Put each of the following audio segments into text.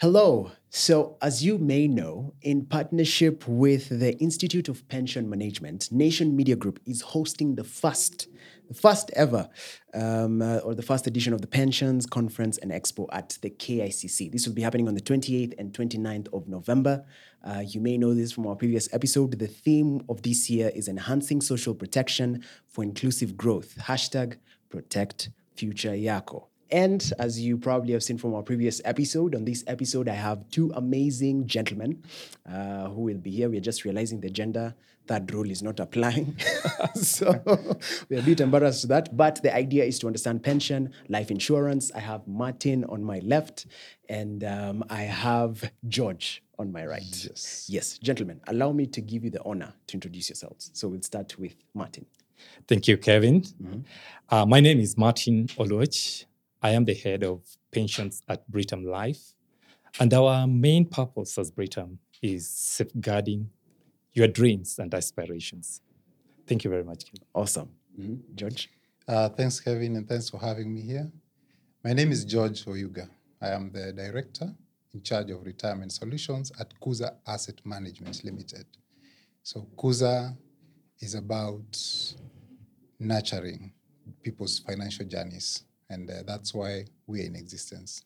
Hello. So, as you may know, in partnership with the Institute of Pension Management, Nation Media Group is hosting the first, the first ever, um, uh, or the first edition of the Pensions Conference and Expo at the KICC. This will be happening on the 28th and 29th of November. Uh, you may know this from our previous episode. The theme of this year is enhancing social protection for inclusive growth. Hashtag protect future Yako. And as you probably have seen from our previous episode, on this episode, I have two amazing gentlemen uh, who will be here. We are just realizing the gender that rule is not applying. so we're a bit embarrassed to that. But the idea is to understand pension, life insurance. I have Martin on my left, and um, I have George on my right. Yes. Yes, gentlemen, allow me to give you the honor to introduce yourselves. So we'll start with Martin. Thank you, Kevin. Uh, my name is Martin Oluoch. I am the head of pensions at Britam Life. And our main purpose as Britam is safeguarding your dreams and aspirations. Thank you very much, Kevin. Awesome. Mhm. George? Uh, thanks, Kevin, and thanks for having me here. My name is George Oyuga. I am the director in charge of retirement solutions at Kuza Asset Management Limited. So, Kuza is about nurturing people's financial journeys, and uh, that's why we are in existence.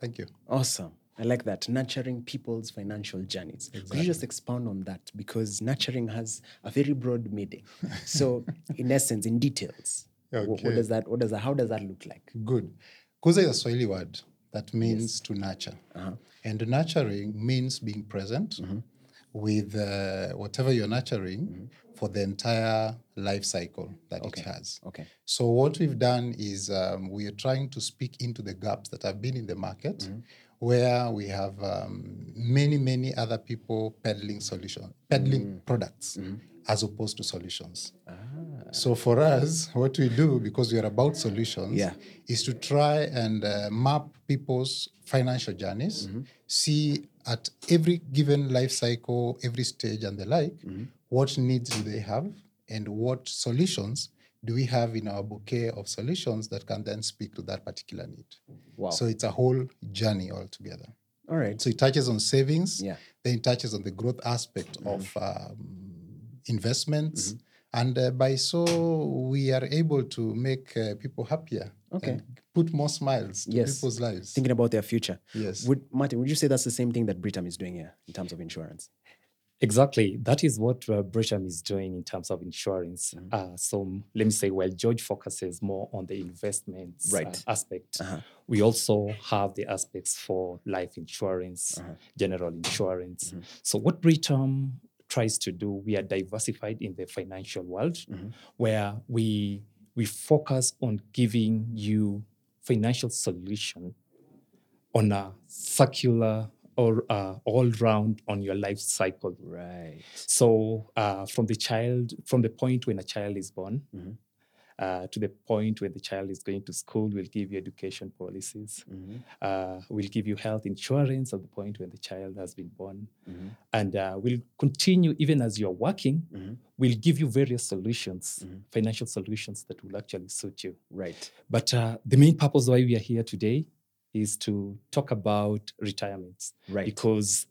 Thank you. Awesome. I like that. Nurturing people's financial journeys. Could you just expound on that? Because nurturing has a very broad meaning. So, in essence, in details, wh- what, Okay. does that, what does that, how does that look like? Good. Kuza is a Swahili word that means to nurture. And nurturing means being present with uh, whatever you're nurturing for the entire life cycle that it has. Okay. So, what we've done is um, we are trying to speak into the gaps that have been in the market Mm-hmm. where we have um, many, many other people peddling solution, peddling Mm. products Mm-hmm. as opposed to solutions. Ah. So for us, what we do, because we are about solutions, Yeah. is to try and uh, map people's financial journeys, Mm-hmm. see at every given life cycle, every stage and the like, Mm-hmm. what needs do they have and what solutions do we have in our bouquet of solutions that can then speak to that particular need. Wow. So it's a whole journey altogether. All right. So it touches on savings, Yeah. then it touches on the growth aspect of um, investments. And uh, by so, we are able to make uh, people happier. Okay. and put more smiles to Yes. people's lives. Thinking about their future. Yes. Would, Martin, would you say that's the same thing that Britam is doing here in terms of insurance? Exactly. That is what uh, Britam is doing in terms of insurance. Uh, so let me say, well, George focuses more on the investments uh, aspect. Uh-huh. We also have the aspects for life insurance, Uh-huh. general insurance. Mm-hmm. So what Britam tries to do, we are diversified in the financial world, Mm-hmm. where we we focus on giving you financial solution on a circular or uh, all round on your life cycle. Right. So uh, from the child, from the point when a child is born, Mhm. Uh, to the point when the child is going to school, we'll give you education policies. Mhm. Uh, we'll give you health insurance at the point when the child has been born, Mhm. and uh, we'll continue even as you're working. Mhm. We'll give you various solutions, Mhm. financial solutions that will actually suit you. Right. But uh, the main purpose why we are here today is to talk about retirements Right. because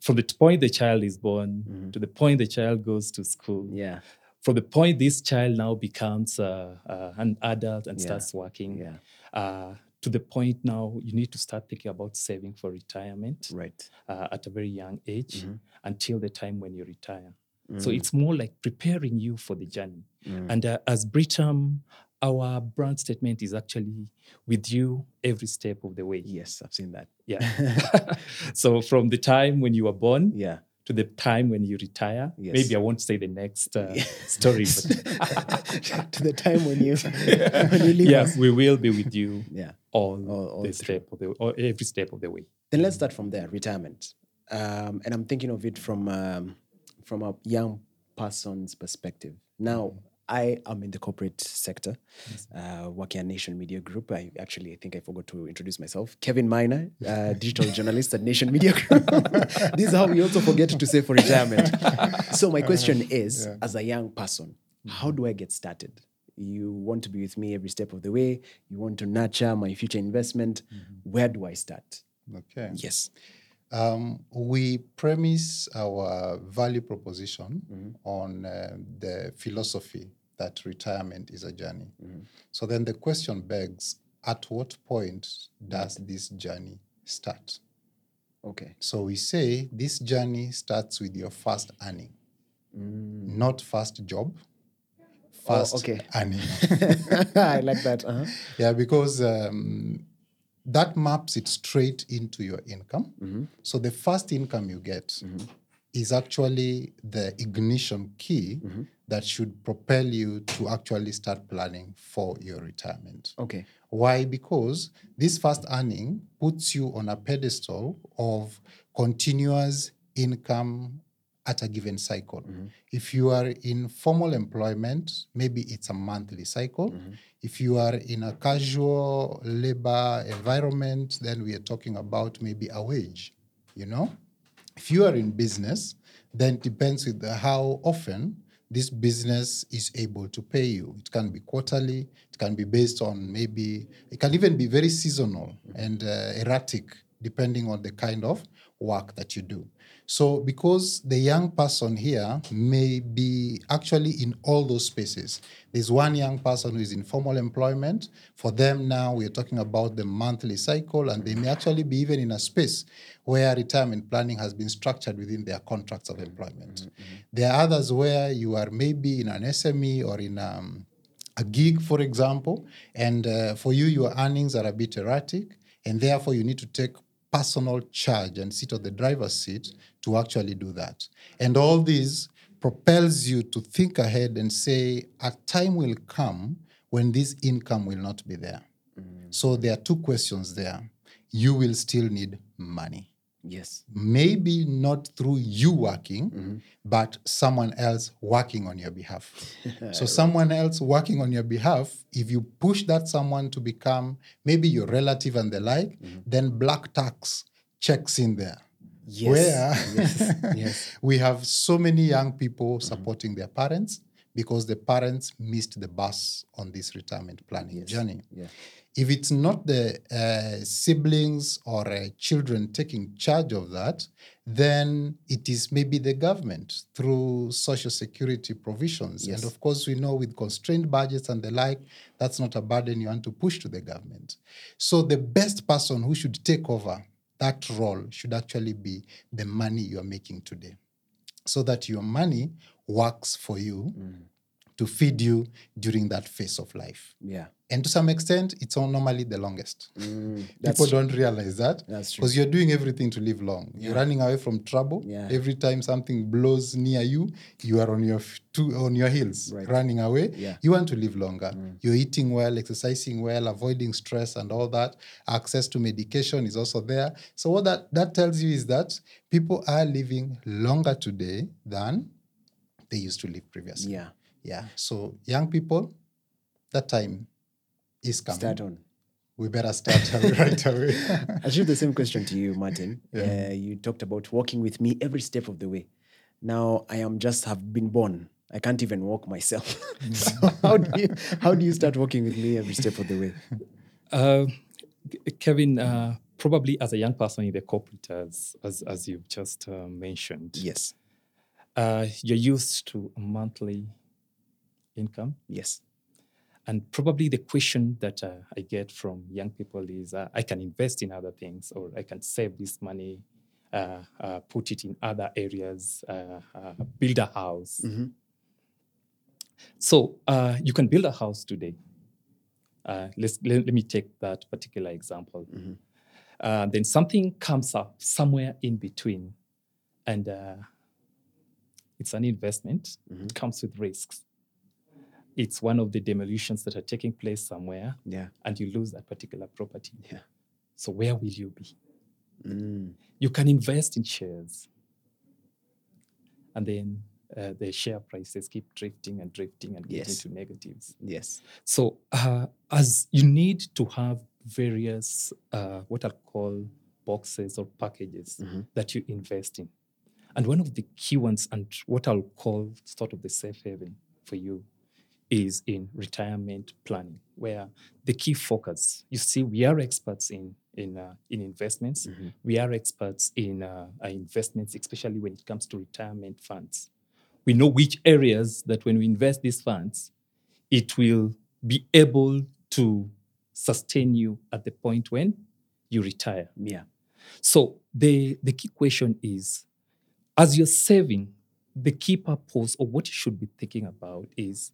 from the point the child is born Mhm. to the point the child goes to school, yeah. From the point this child now becomes uh, uh, an adult and Yeah. starts working, Yeah. uh, to the point now you need to start thinking about saving for retirement Right. uh, at a very young age Mhm. until the time when you retire. So Mm. it's more like preparing you for the journey. Mm. And uh, as Britam, our brand statement is actually with you every step of the way. Yes, I've seen that. Yeah. so from the time when you were born Yeah. To the time when you retire, Yes. maybe I won't say the next uh, story, but to the time when you when you leave yeah, us. we will be with you Yeah. all, All- all the step of the or every step of the way. Then let's start from there. Retirement, um, and I'm thinking of it from um, from a young person's perspective. Now, I am in the corporate sector, uh, working at Nation Media Group. I actually, I think I forgot to introduce myself. Kevin Maina, uh, digital journalist at Nation Media Group. this is how we also forget to say for retirement. so my question is, as a young person, how do I get started? You want to be with me every step of the way. You want to nurture my future investment. Where do I start? Okay. Yes. Um, we premise our value proposition on uh, the philosophy that retirement is a journey. So then the question begs at what point does this journey start? Okay. So we say this journey starts with your first earning, not first job, first okay. earning. I like that. Uh-huh. Yeah, because um, that maps it straight into your income. Mm-hmm. So the first income you get mm-hmm. is actually the ignition key mm-hmm. that should propel you to actually start planning for your retirement. Okay. Why? Because this first earning puts you on a pedestal of continuous income at a given cycle. Mm-hmm. If you are in formal employment, maybe it's a monthly cycle. Mm-hmm. If you are in a casual labor environment, then we are talking about maybe a wage, you know? If you are in business, then it depends with the- how often this business is able to pay you. It can be quarterly, it can be based on maybe, it can even be very seasonal mm-hmm. and uh, erratic depending on the kind of work that you do. So, because the young person here may be actually in all those spaces, there's one young person who is in formal employment. For them now, we're talking about the monthly cycle, and they may actually be even in a space where retirement planning has been structured within their contracts of employment. There are others where you are maybe in an SME or in um, a gig, for example, and uh, for you, your earnings are a bit erratic, and therefore you need to take personal charge and sit on the driver's seat to actually do that. And all this propels you to think ahead and say, a time will come when this income will not be there. Mm. So there are two questions there. You will still need money Yes. maybe not through you working, mm-hmm. but someone else working on your behalf. so, someone else working on your behalf, if you push that someone to become maybe your relative and the like, mm-hmm. then black tax checks in there. Yes. Where Yes. yes. we have so many young people mm-hmm. supporting their parents because the parents missed the bus on this retirement planning journey. Yeah. If it's not the uh, siblings or uh, children taking charge of that, then it is maybe the government through social security provisions. Yes. And of course, we know with constrained budgets and the like, that's not a burden you want to push to the government. So the best person who should take over that role should actually be the money you're making today so that your money works for you mm. to feed you during that phase of life. Yeah. And to some extent, it's all normally the longest. Mm, that's People don't realize that That's true. because you're doing everything to live long. You're running away from trouble. Yeah. Every time something blows near you, you are on your two, on your heels, Right. running away. Yeah. You want to live longer. Mm. You're eating well, exercising well, avoiding stress and all that. Access to medication is also there. So what that that tells you is that people are living longer today than they used to live previously. Yeah. Yeah. So young people, that time is coming. Start on. We better start right away. I shoot the same question to you, Martin. Yeah. Uh, you talked about walking with me every step of the way. Now I am just have been born. I can't even walk myself. so how do you how do you start walking with me every step of the way? Uh, Kevin, uh, probably as a young person in the corporate, as as, as you've just uh, mentioned, Yes. Uh, you're used to a monthly income. Yes. And probably the question that uh, I get from young people is uh, I can invest in other things or I can save this money, uh, uh, put it in other areas, uh, uh, build a house. So uh, you can build a house today. Uh, let's, let, let me take that particular example. Uh, then something comes up somewhere in between, and uh, it's an investment. It comes with risks. It's one of the demolitions that are taking place somewhere, Yeah. and you lose that particular property. Yeah. So where will you be? Mm. You can invest in shares, and then uh, the share prices keep drifting and drifting and getting Yes. to negatives. Yes. So, uh, as you need to have various uh, what I'll call boxes or packages that you invest in, and one of the key ones, and what I'll call sort of the safe haven for you, is in retirement planning, where the key focus, you see, we are experts in in uh, in investments. We are experts in uh, investments, especially when it comes to retirement funds. We know which areas that when we invest these funds, it will be able to sustain you at the point when you retire. Yeah. So the the key question is, as you're saving, the key purpose or what you should be thinking about is,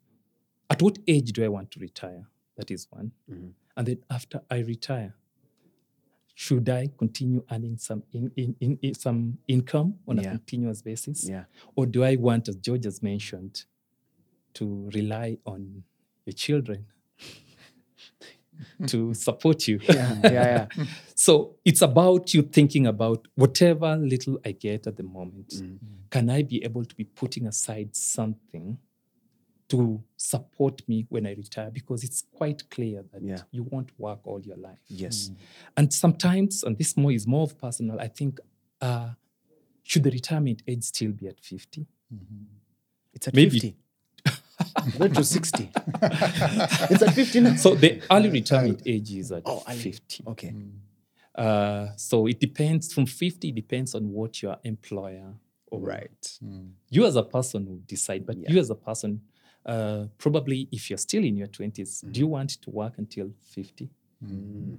at what age do I want to retire? That is one, Mhm. and then after I retire, should I continue earning some in, in, in, in- some income on a continuous basis, Yeah. or do I want, as George has mentioned, to rely on your children to support you? Yeah. Yeah. Yeah. So it's about you thinking about whatever little I get at the moment, Mm. can I be able to be putting aside something to support me when I retire? Because it's quite clear that Yeah. you won't work all your life. Yes. And sometimes, and this more is more of personal, I think, uh, should the retirement age still be at 50? It's at Maybe. 50. Not to 60. it's at 50 now. So the early retirement age is at Oh, early. 50. Okay. Uh, so it depends from 50, it depends on what your employer or Right. you as a person will decide, but Yeah. you as a person, uh, probably if you're still in your 20s, do you want to work until 50? Mm.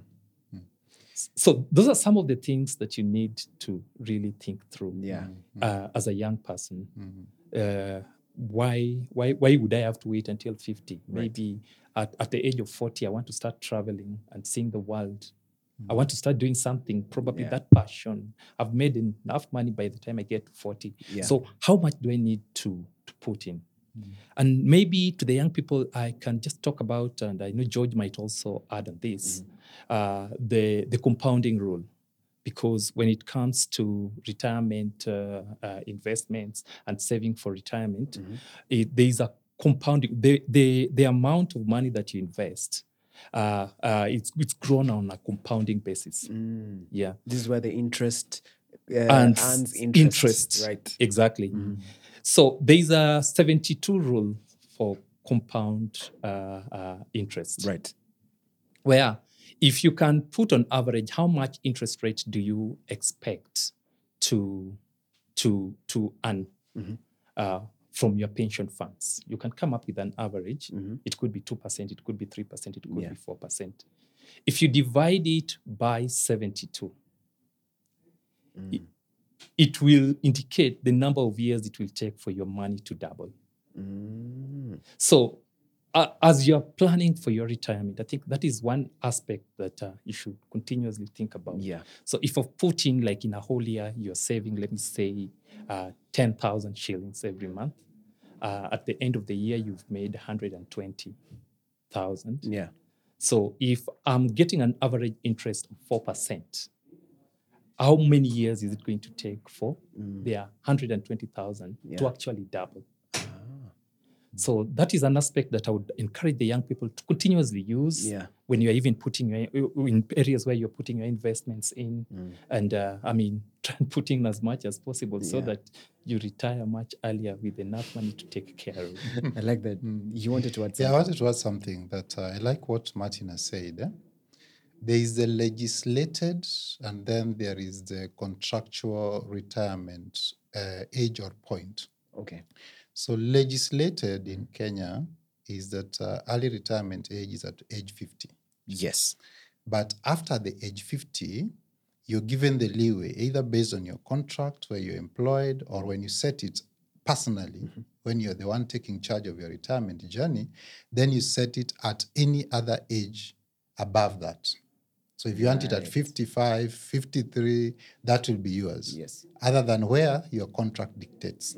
So those are some of the things that you need to really think through Yeah. uh, as a young person. Uh, why, why, why would I have to wait until 50? Maybe at, at the age of 40, I want to start traveling and seeing the world. I hmm. want to start doing something, probably Yeah. that passion. I've made enough money by the time I get to 40. Yeah. So, how much do I need to, to put in? Hmm. And maybe to the young people, I can just talk about, and I know George might also add on this, hmm. uh, the, the compounding rule. Because when it comes to retirement uh, uh, investments and saving for retirement, it, there is a compounding, the, the, the amount of money that you invest, uh, uh, it's, it's grown on a compounding basis. Mm. Yeah. This is where the interest uh, And interest. interest. Right. Exactly. So there's a 72 rule for compound uh, uh, interest. Right. Where if you can put on average, how much interest rate do you expect to to to earn Mhm. uh, from your pension funds? You can come up with an average. Mhm. It could be two percent. It could be three percent. It could Yeah. be four percent. If you divide it by seventy-two, Mm. it, it will indicate the number of years it will take for your money to double. Mm. So, uh, as you're planning for your retirement, I think that is one aspect that uh, you should continuously think about. Yeah. So, if you're putting like in a whole year, you're saving, let me say, uh, 10,000 shillings every month. Uh, at the end of the year, you've made 120,000. Yeah. So, if I'm getting an average interest of 4%, how many years is it going to take for their 120,000 to actually double? So that is an aspect that I would encourage the young people to continuously use Yeah. when you're even putting your in areas where you're putting your investments in, Mm. and uh, I mean, try and put in as much as possible so Yeah. that you retire much earlier with enough money to take care of. I like that. You wanted to add Yeah, I something. wanted to add something that uh, I like what Martin has said. eh? There is the legislated, and then there is the contractual retirement uh, age or point. Okay. So, legislated in Kenya is that uh, early retirement age is at age 50. Yes. But after the age 50, you're given the leeway, either based on your contract where you're employed or when you set it personally, when you're the one taking charge of your retirement journey, then you set it at any other age above that. So if you want it at Right. 55, 53, that will be yours. Yes. Other than where your contract dictates.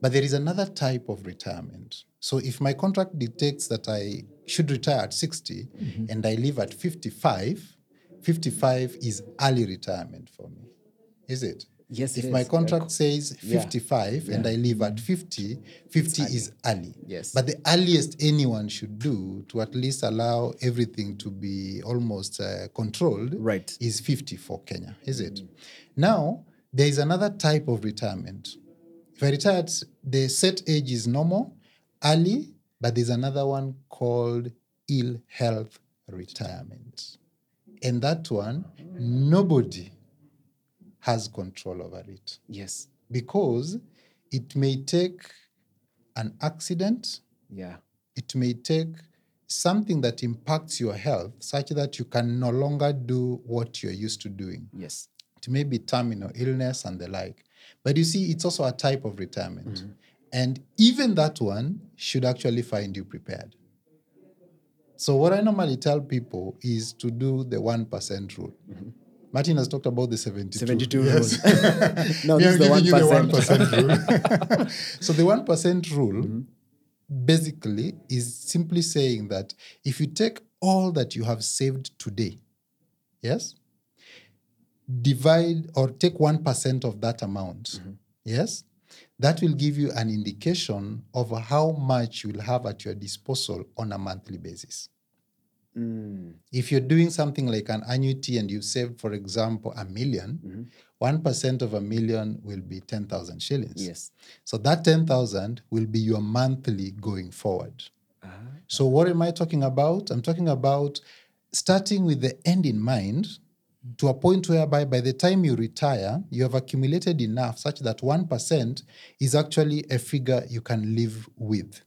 But there is another type of retirement. So if my contract dictates that I should retire at 60 and I live at 55, 55 is early retirement for me. Is it? Yes, it if my is. contract says yeah. 55 and I live at 50, 50 is early. Yes. But the earliest anyone should do to at least allow everything to be almost uh, controlled Right. is 50 for Kenya, is it? Now, there is another type of retirement. If I retired, the set age is normal, early, but there's another one called ill health retirement. And that one, nobody has control over it Yes. because it may take an accident, Yeah. it may take something that impacts your health such that you can no longer do what you're used to doing. Yes. It may be terminal illness and the like. But you see, it's also a type of retirement. Mm-hmm. And even that one should actually find you prepared. So, what I normally tell people is to do the 1% rule. Mm-hmm. Martin has talked about the 72. 72 Yes. rules. no, this is the giving you the 1%. 1% rule. so, the 1% rule mm-hmm. basically is simply saying that if you take all that you have saved today, yes, divide or take 1% of that amount, yes, that will give you an indication of how much you will have at your disposal on a monthly basis. Mm, If you're doing something like an annuity and you've saved, for example, a 1000000 1% of a million will be 10,000 shillings. yes. So that 10,000 will be your monthly going forward. Ah, So what am I talking about? I'm talking about starting with the end in mind to a point whereby by the time you retire, you have accumulated enough such that 1% is actually a figure you can live with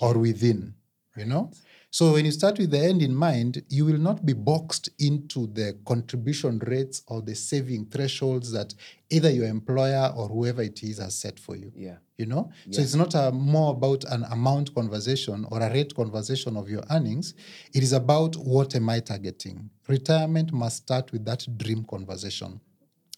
or within, you know? So when you start with the end in mind, you will not be boxed into the contribution rates or the saving thresholds that either your employer or whoever it is has set for you yeah. you know? So it's not a, more about an amount conversation or a rate conversation of your earnings. It is about what am i targeting? Retirement must start with that dream conversation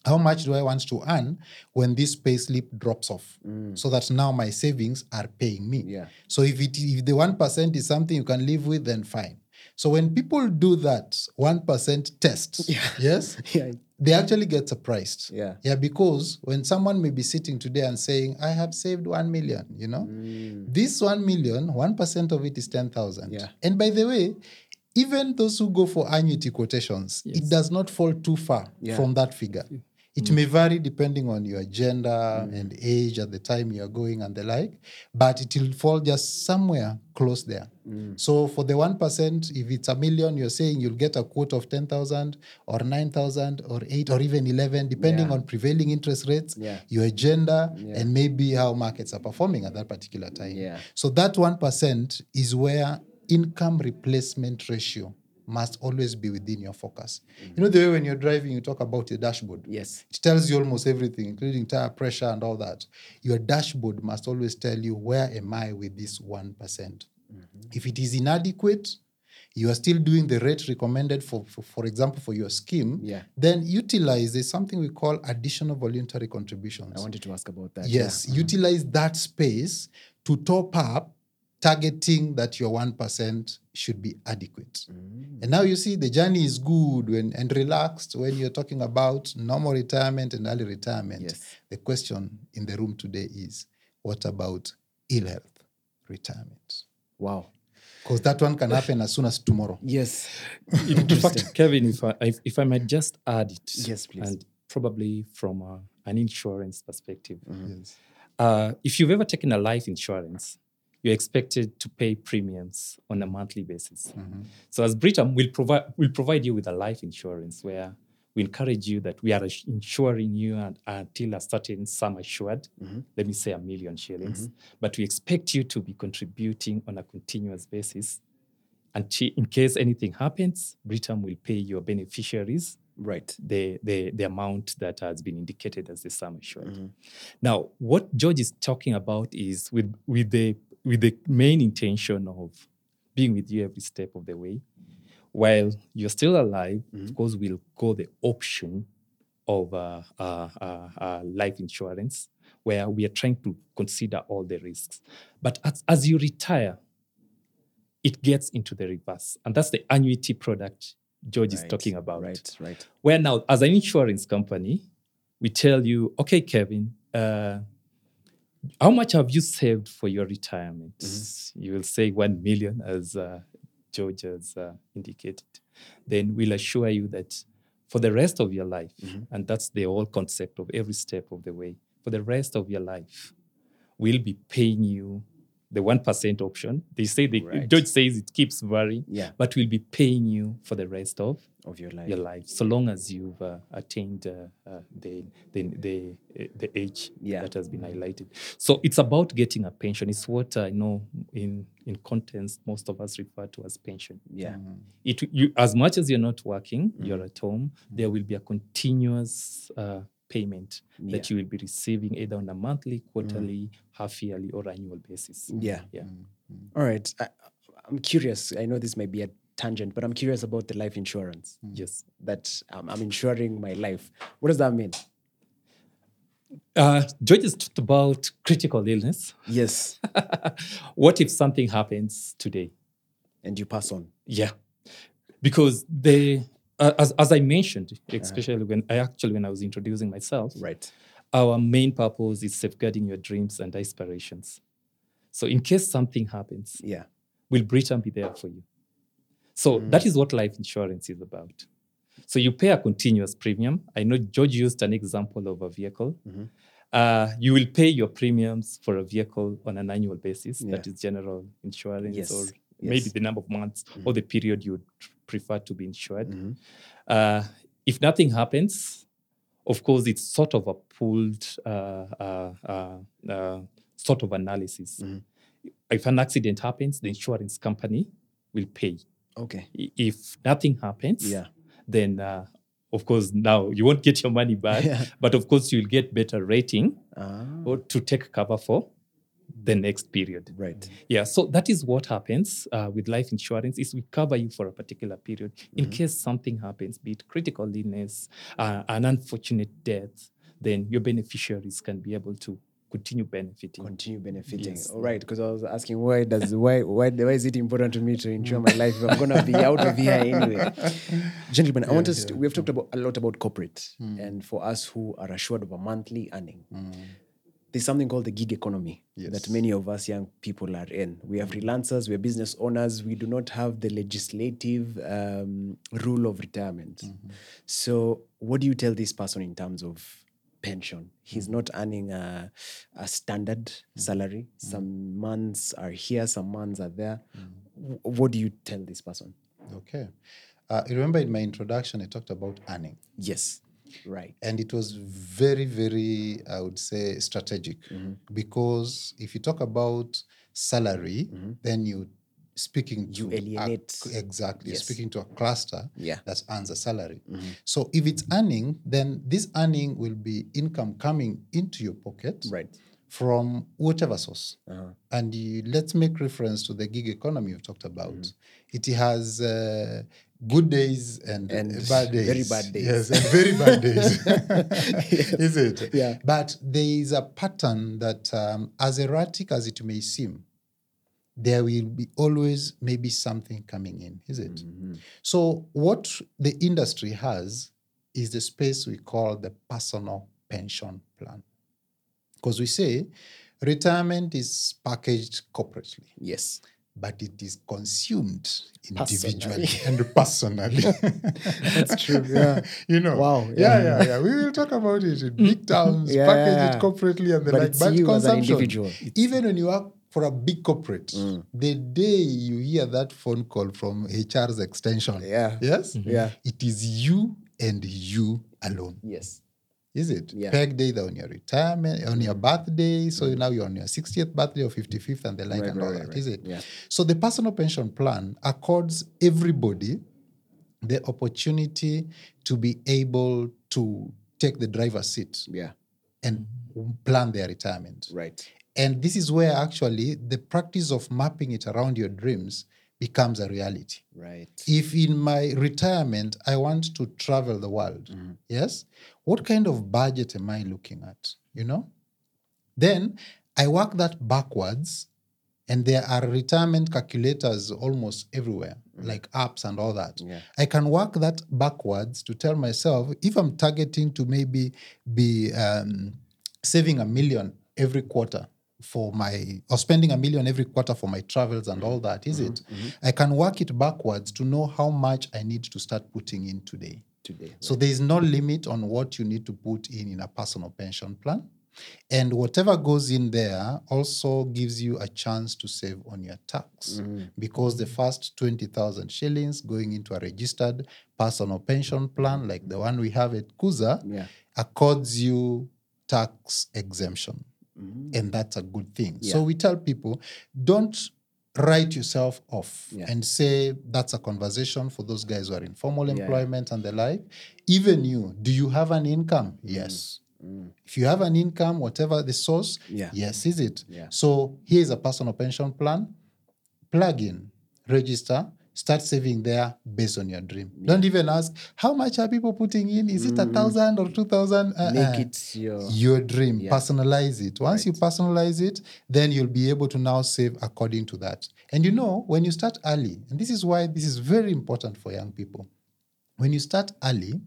how much do i want to earn when this pay slip drops off mm. so that now my savings are paying me Yeah. so if it if the 1% is something you can live with then fine so when people do that 1% test yes Yeah. they actually get surprised. Yeah. Yeah, because when someone may be sitting today and saying, I have saved 1 million, you know, mm. this one million, one percent of it is 10,000. Yeah. And by the way, even those who go for annuity quotations, it does not fall too far Yeah. from that figure. It mm. may vary depending on your gender mm. and age at the time you are going and the like, but it will fall just somewhere close there. Mm. So for the 1%, if it's a million, you're saying you'll get a quote of 10,000 or 9,000 or 8 or even 11, depending Yeah. on prevailing interest rates, Yeah. your gender, and maybe how markets are performing at that particular time. Yeah. So that 1% is where income replacement ratio must always be within your focus. You mm-hmm. know, the way when you're driving, you talk about your dashboard. Yes. It tells you almost everything, including tire pressure and all that. Your dashboard must always tell you where am I with this 1%. percent mm-hmm. If it is inadequate, you are still doing the rate recommended for, for, for example, for your scheme, Yeah. then utilize there's something we call additional voluntary contributions. I wanted to ask about that. Yes, mm-hmm. utilize that space to top up, targeting that your 1% should be adequate. And now you see the journey is good when and relaxed when you're talking about normal retirement and early retirement. Yes. The question in the room today is what about ill health retirement? Wow. Because that one can happen as soon as tomorrow. Yes. In fact, Kevin, if I, if, if I might just add it, Yes, please. and probably from uh, an insurance perspective, Yes. uh, if you've ever taken a life insurance, you're expected to pay premiums on a monthly basis. Mm-hmm. So as Britam, we'll provide we'll provide you with a life insurance where we encourage you that we are insuring you and, until a certain sum assured, mm-hmm. let me say a million shillings, mm-hmm. but we expect you to be contributing on a continuous basis. And in case anything happens, Britam will pay your beneficiaries Right. the, the, the amount that has been indicated as the sum assured. Now, what George is talking about is with, with, the, with the main intention of being with you every step of the way. While you're still alive, of course, we'll go the option of uh, uh, uh, uh, life insurance, where we are trying to consider all the risks. But as, as you retire, it gets into the reverse. And that's the annuity product George is talking about Right. Right. where now as an insurance company we tell you okay kevin uh, how much have you saved for your retirement? You will say 1 million as uh, george has uh, indicated. Then we'll assure you that for the rest of your life and that's the whole concept of every step of the way for the rest of your life we'll be paying you the one percent option. They say the Right. George says it keeps varying, Yeah. but we'll be paying you for the rest of Of your life. your life, so long as you've uh, attained uh, uh, the, the the uh, the age Yeah. that has been highlighted. So it's about getting a pension. It's what I know in in contents most of us refer to as pension. Yeah. It you as much as you're not working, Mm-hmm. you're at home. There will be a continuous payment that you will be receiving either on a monthly, quarterly, half yearly, or annual basis. Yeah. Yeah. All right. I, I'm curious. I know this might be a tangent, but I'm curious about the life insurance Yes. that um, I'm insuring my life. What does that mean? Uh, George has talked about critical illness. Yes. what if something happens today? and you pass on. Yeah, because the uh, as as I mentioned, especially when I actually when I was introducing myself, Right. our main purpose is safeguarding your dreams and aspirations. So in case something happens, Yeah. will Britam be there for you? So Mm. that is what life insurance is about. So you pay a continuous premium. I know George used an example of a vehicle. Mm-hmm. Uh, you will pay your premiums for a vehicle on an annual basis. That Yeah. is general insurance, Yes, or yes. maybe the number of months or the period you would prefer to be insured. Mhm. Uh, if nothing happens, of course, it's sort of a pooled uh, uh, uh, uh, sort of analysis. Mm-hmm. If an accident happens, the insurance company will pay. Okay. If nothing happens, Yeah. then uh, of course now you won't get your money back, Yeah. but of course you'll get better rating Ah, or to take cover for the next period. right. Yeah, so that is what happens uh, with life insurance is we cover you for a particular period in Mm-hmm. case something happens, be it critical illness, uh, an unfortunate death, then your beneficiaries can be able to continue benefiting. Continue benefiting. Yes. All right. Because I was asking why does why why why is it important to me to insure my life if I'm gonna be out of here anyway? Gentlemen, I want us to, we have talked about a lot about corporate and for us who are assured of a monthly earning. There's something called the gig economy that many of us young people are in. We have mm-hmm. freelancers, we're business owners, we do not have the legislative um, rule of retirement. Mm-hmm. So, what do you tell this person in terms of pension? He's mm-hmm. not earning a, a standard salary. Some months are here, some months are there. W- What do you tell this person? Okay. Uh, remember in my introduction, I talked about earning. Yes, right. And it was very, very, I would say, strategic. Because if you talk about salary, then you speaking You to a- exactly Yes. speaking to a cluster Yeah. that earns a salary. So if it's earning, then this earning will be income coming into your pocket Right. from whatever source. Uh-huh. And you, let's make reference to the gig economy you've talked about. Mm-hmm. It has uh, good days and, And bad days. very bad days. Yes, and very bad days. Is it? Yeah. But there is a pattern that, um, as erratic as it may seem, there will be always maybe something coming in, is it? Mm-hmm. So, what the industry has is the space we call the personal pension plan. Because we say retirement is packaged corporately, Yes. But it is consumed Personally. individually and personally. That's true, yeah. you know. Wow, Yeah, yeah. yeah, yeah. We will talk about it in big towns, Yeah, package yeah, it corporately and the But like. but you consumption, individual. even when you work for a big corporate, Mm. the day you hear that phone call from HR's extension, Yeah. yes, Yeah. it is you and you alone. Yes. Is it? Yeah. Pegged either on your retirement, on your mm-hmm. birthday. So mm-hmm. now you're on your 60th birthday or 55th and the like. Right, and all right, that, right. is it? Yeah. So the personal pension plan accords everybody the opportunity to be able to take the driver's seat Yeah. and plan their retirement. Right. And this is where actually the practice of mapping it around your dreams becomes a reality. Right. If in my retirement I want to travel the world, yes, what kind of budget am I looking at? You know? Then I work that backwards, and there are retirement calculators almost everywhere, like apps and all that. Yeah. I can work that backwards to tell myself if I'm targeting to maybe be um, saving a million every quarter for my or spending a million every quarter for my travels and all mm-hmm. that, is it? Mm-hmm. Mm-hmm. I can work it backwards to know how much I need to start putting in today. Today. So there is no limit on what you need to put in in a personal pension plan. And whatever goes in there also gives you a chance to save on your tax because the first 20,000 shillings going into a registered personal pension plan like the one we have at Kuza Yeah. accords you tax exemption. And mm. that's a good thing. So we tell people don't write yourself off Yeah. and say that's a conversation for those guys who are in formal Yeah. employment and the like. Even you, do you have an income? Mm. Yes. Mm. If you have an income, whatever the source, Yeah. yes, is it? Yeah. So here's a personal pension plan. Plug in, register, start saving there based on your dream. Don't even ask how much are people putting in. Is it a mm. thousand or two thousand? Uh, Make uh, it your your dream. Yeah. Personalize it. Once you personalize it, then you'll be able to now save according to that. And you know, when you start early, and this is why this is very important for young people. When you start early,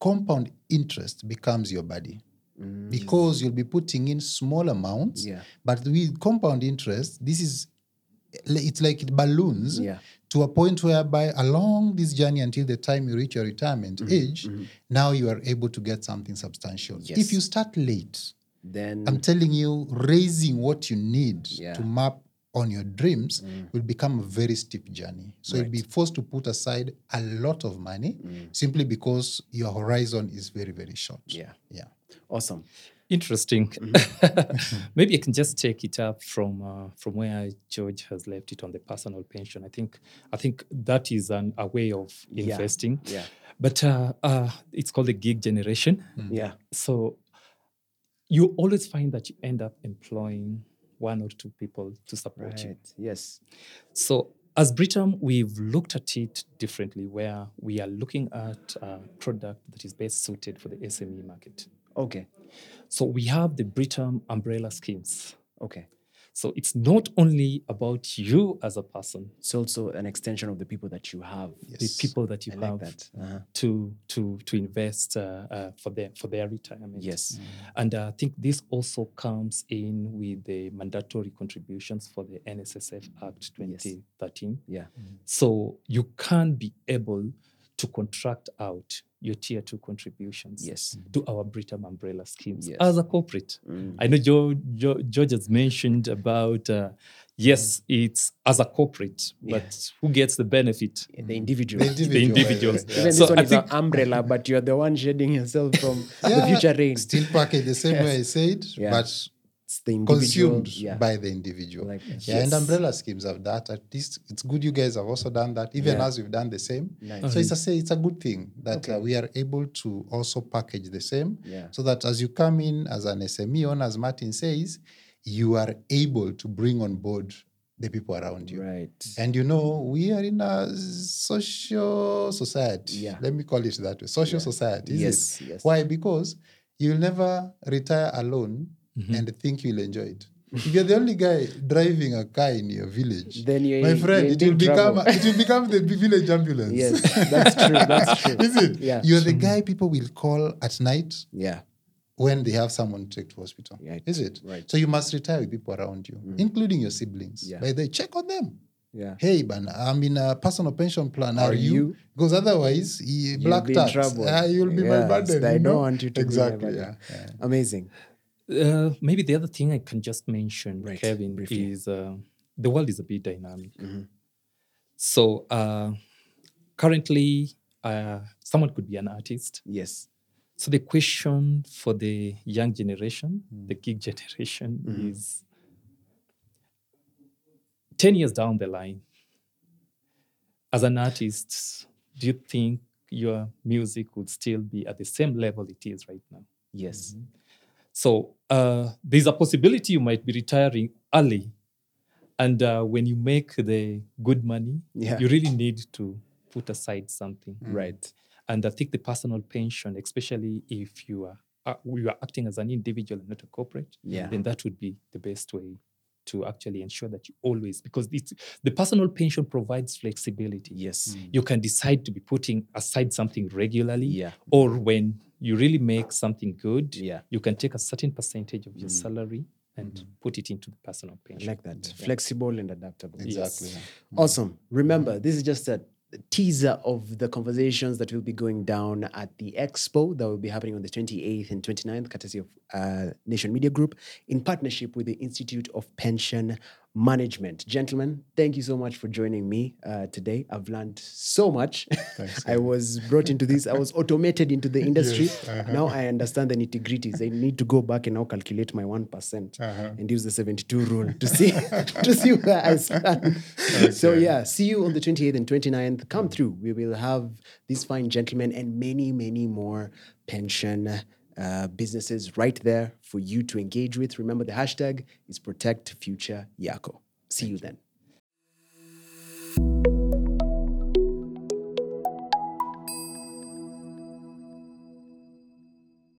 compound interest becomes your buddy. Mm. Because you'll be putting in small amounts, Yeah. but with compound interest, this is it's like it balloons Yeah. to a point whereby along this journey until the time you reach your retirement mm-hmm, age, mm-hmm. now you are able to get something substantial. Yes. If you start late, then I'm telling you, raising what you need Yeah. to map on your dreams mm. will become a very steep journey. So you'll be forced to put aside a lot of money mm. simply because your horizon is very, very short. yeah. Yeah. Awesome. Interesting. Mm-hmm. Maybe I can just take it up from uh, from where George has left it on the personal pension. I think I think that is an, a way of investing. Yeah. But uh, uh, it's called the gig generation. Yeah. So you always find that you end up employing one or two people to support you. Yes. So as Britam, we've looked at it differently, where we are looking at a product that is best suited for the SME market. Okay. So we have the Britam umbrella schemes. Okay. So it's not only about you as a person, It's also an extension of the people that you have. the people that you I like have that. Uh-huh. to to to invest uh, uh, for their for their retirement. Yes. And uh, I think this also comes in with the mandatory contributions for the NSSF Act 2013. Yeah. So you can be able to contract out your tier two contributions Yes. to our Britam umbrella schemes Yes. as a corporate. Mm. I know George, George has mentioned about, uh, yes, it's as a corporate, but who gets the benefit? The individual. The individual. individuals. yeah. Even So this one I is think- an umbrella, but you're the one shading yourself from the future rain. Still packaged the same way I said, Yeah. but It's the individual. consumed yeah. by the individual. Like that. Yeah, and umbrella schemes have that. At least it's good you guys have also done that, even Yeah. as we've done the same. Nice. So it's a say it's a good thing that uh, we are able to also package the same, Yeah. so that as you come in as an SME owner, as Martin says, you are able to bring on board the people around you. Right. And you know, we are in a social society. Yeah. Let me call it that way. Social society. Is Yes, It? yes. Why? Because you'll never retire alone Mm-hmm. and think you'll enjoy it. If you're the only guy driving a car in your village, Then you're my in- friend, you're it will deep become trouble. it will become the village ambulance. Yes, that's true. That's true. Is it? Yeah. You're the guy people will call at night Yeah. when they have someone to take to hospital. Right. Is it? Right. Mm. So you must retire with people around you, including your siblings. Yeah. By the way, check on them. Yeah. Hey, man, I'm in a personal pension plan. Are, Are you? you? Because otherwise, you black be in tax. trouble. ah, you'll be my burden. I you don't know? want you to be my exactly. burden. yeah, yeah. Amazing. Uh, maybe the other thing I can just mention, Right, Kevin, briefly. is uh, the world is a bit dynamic. Mm-hmm. So uh, currently, uh, someone could be an artist. Yes. So the question for the young generation, Mm. the gig generation, Mm-hmm. is 10 years down the line, as an artist, do you think your music would still be at the same level it is right now? Yes. So uh, there's a possibility you might be retiring early. And uh, when you make the good money, Yeah. you really need to put aside something. Right. And I think the personal pension, especially if you are uh, you are acting as an individual and not a corporate, Yeah. then that would be the best way to actually ensure that you always because it's, the personal pension provides flexibility. Yes. You can decide to be putting aside something regularly, Yeah. or when you really make something good, Yeah. you can take a certain percentage of your mm-hmm. salary and mm-hmm. put it into the personal I pension. like that. Flexible and adaptable. Exactly. Yes. yeah. Awesome. Remember, mm-hmm. this is just a teaser of the conversations that will be going down at the expo that will be happening on the 28th and 29th, courtesy of uh, Nation Media Group, in partnership with the Institute of Pension Management. Gentlemen, thank you so much for joining me uh, today. I've learned so much. Thanks, I was brought into this, I was automated into the industry. Yes, uh-huh. Now I understand the nitty gritties. I need to go back and now calculate my one Uh-huh. and use the 72 rule to see to see where I stand. So yeah, see you on the 28th and 29th. Come through. We will have these fine gentlemen and many, many more pension uh, businesses right there for you to engage with. Remember the hashtag is protect future Yako. See you then.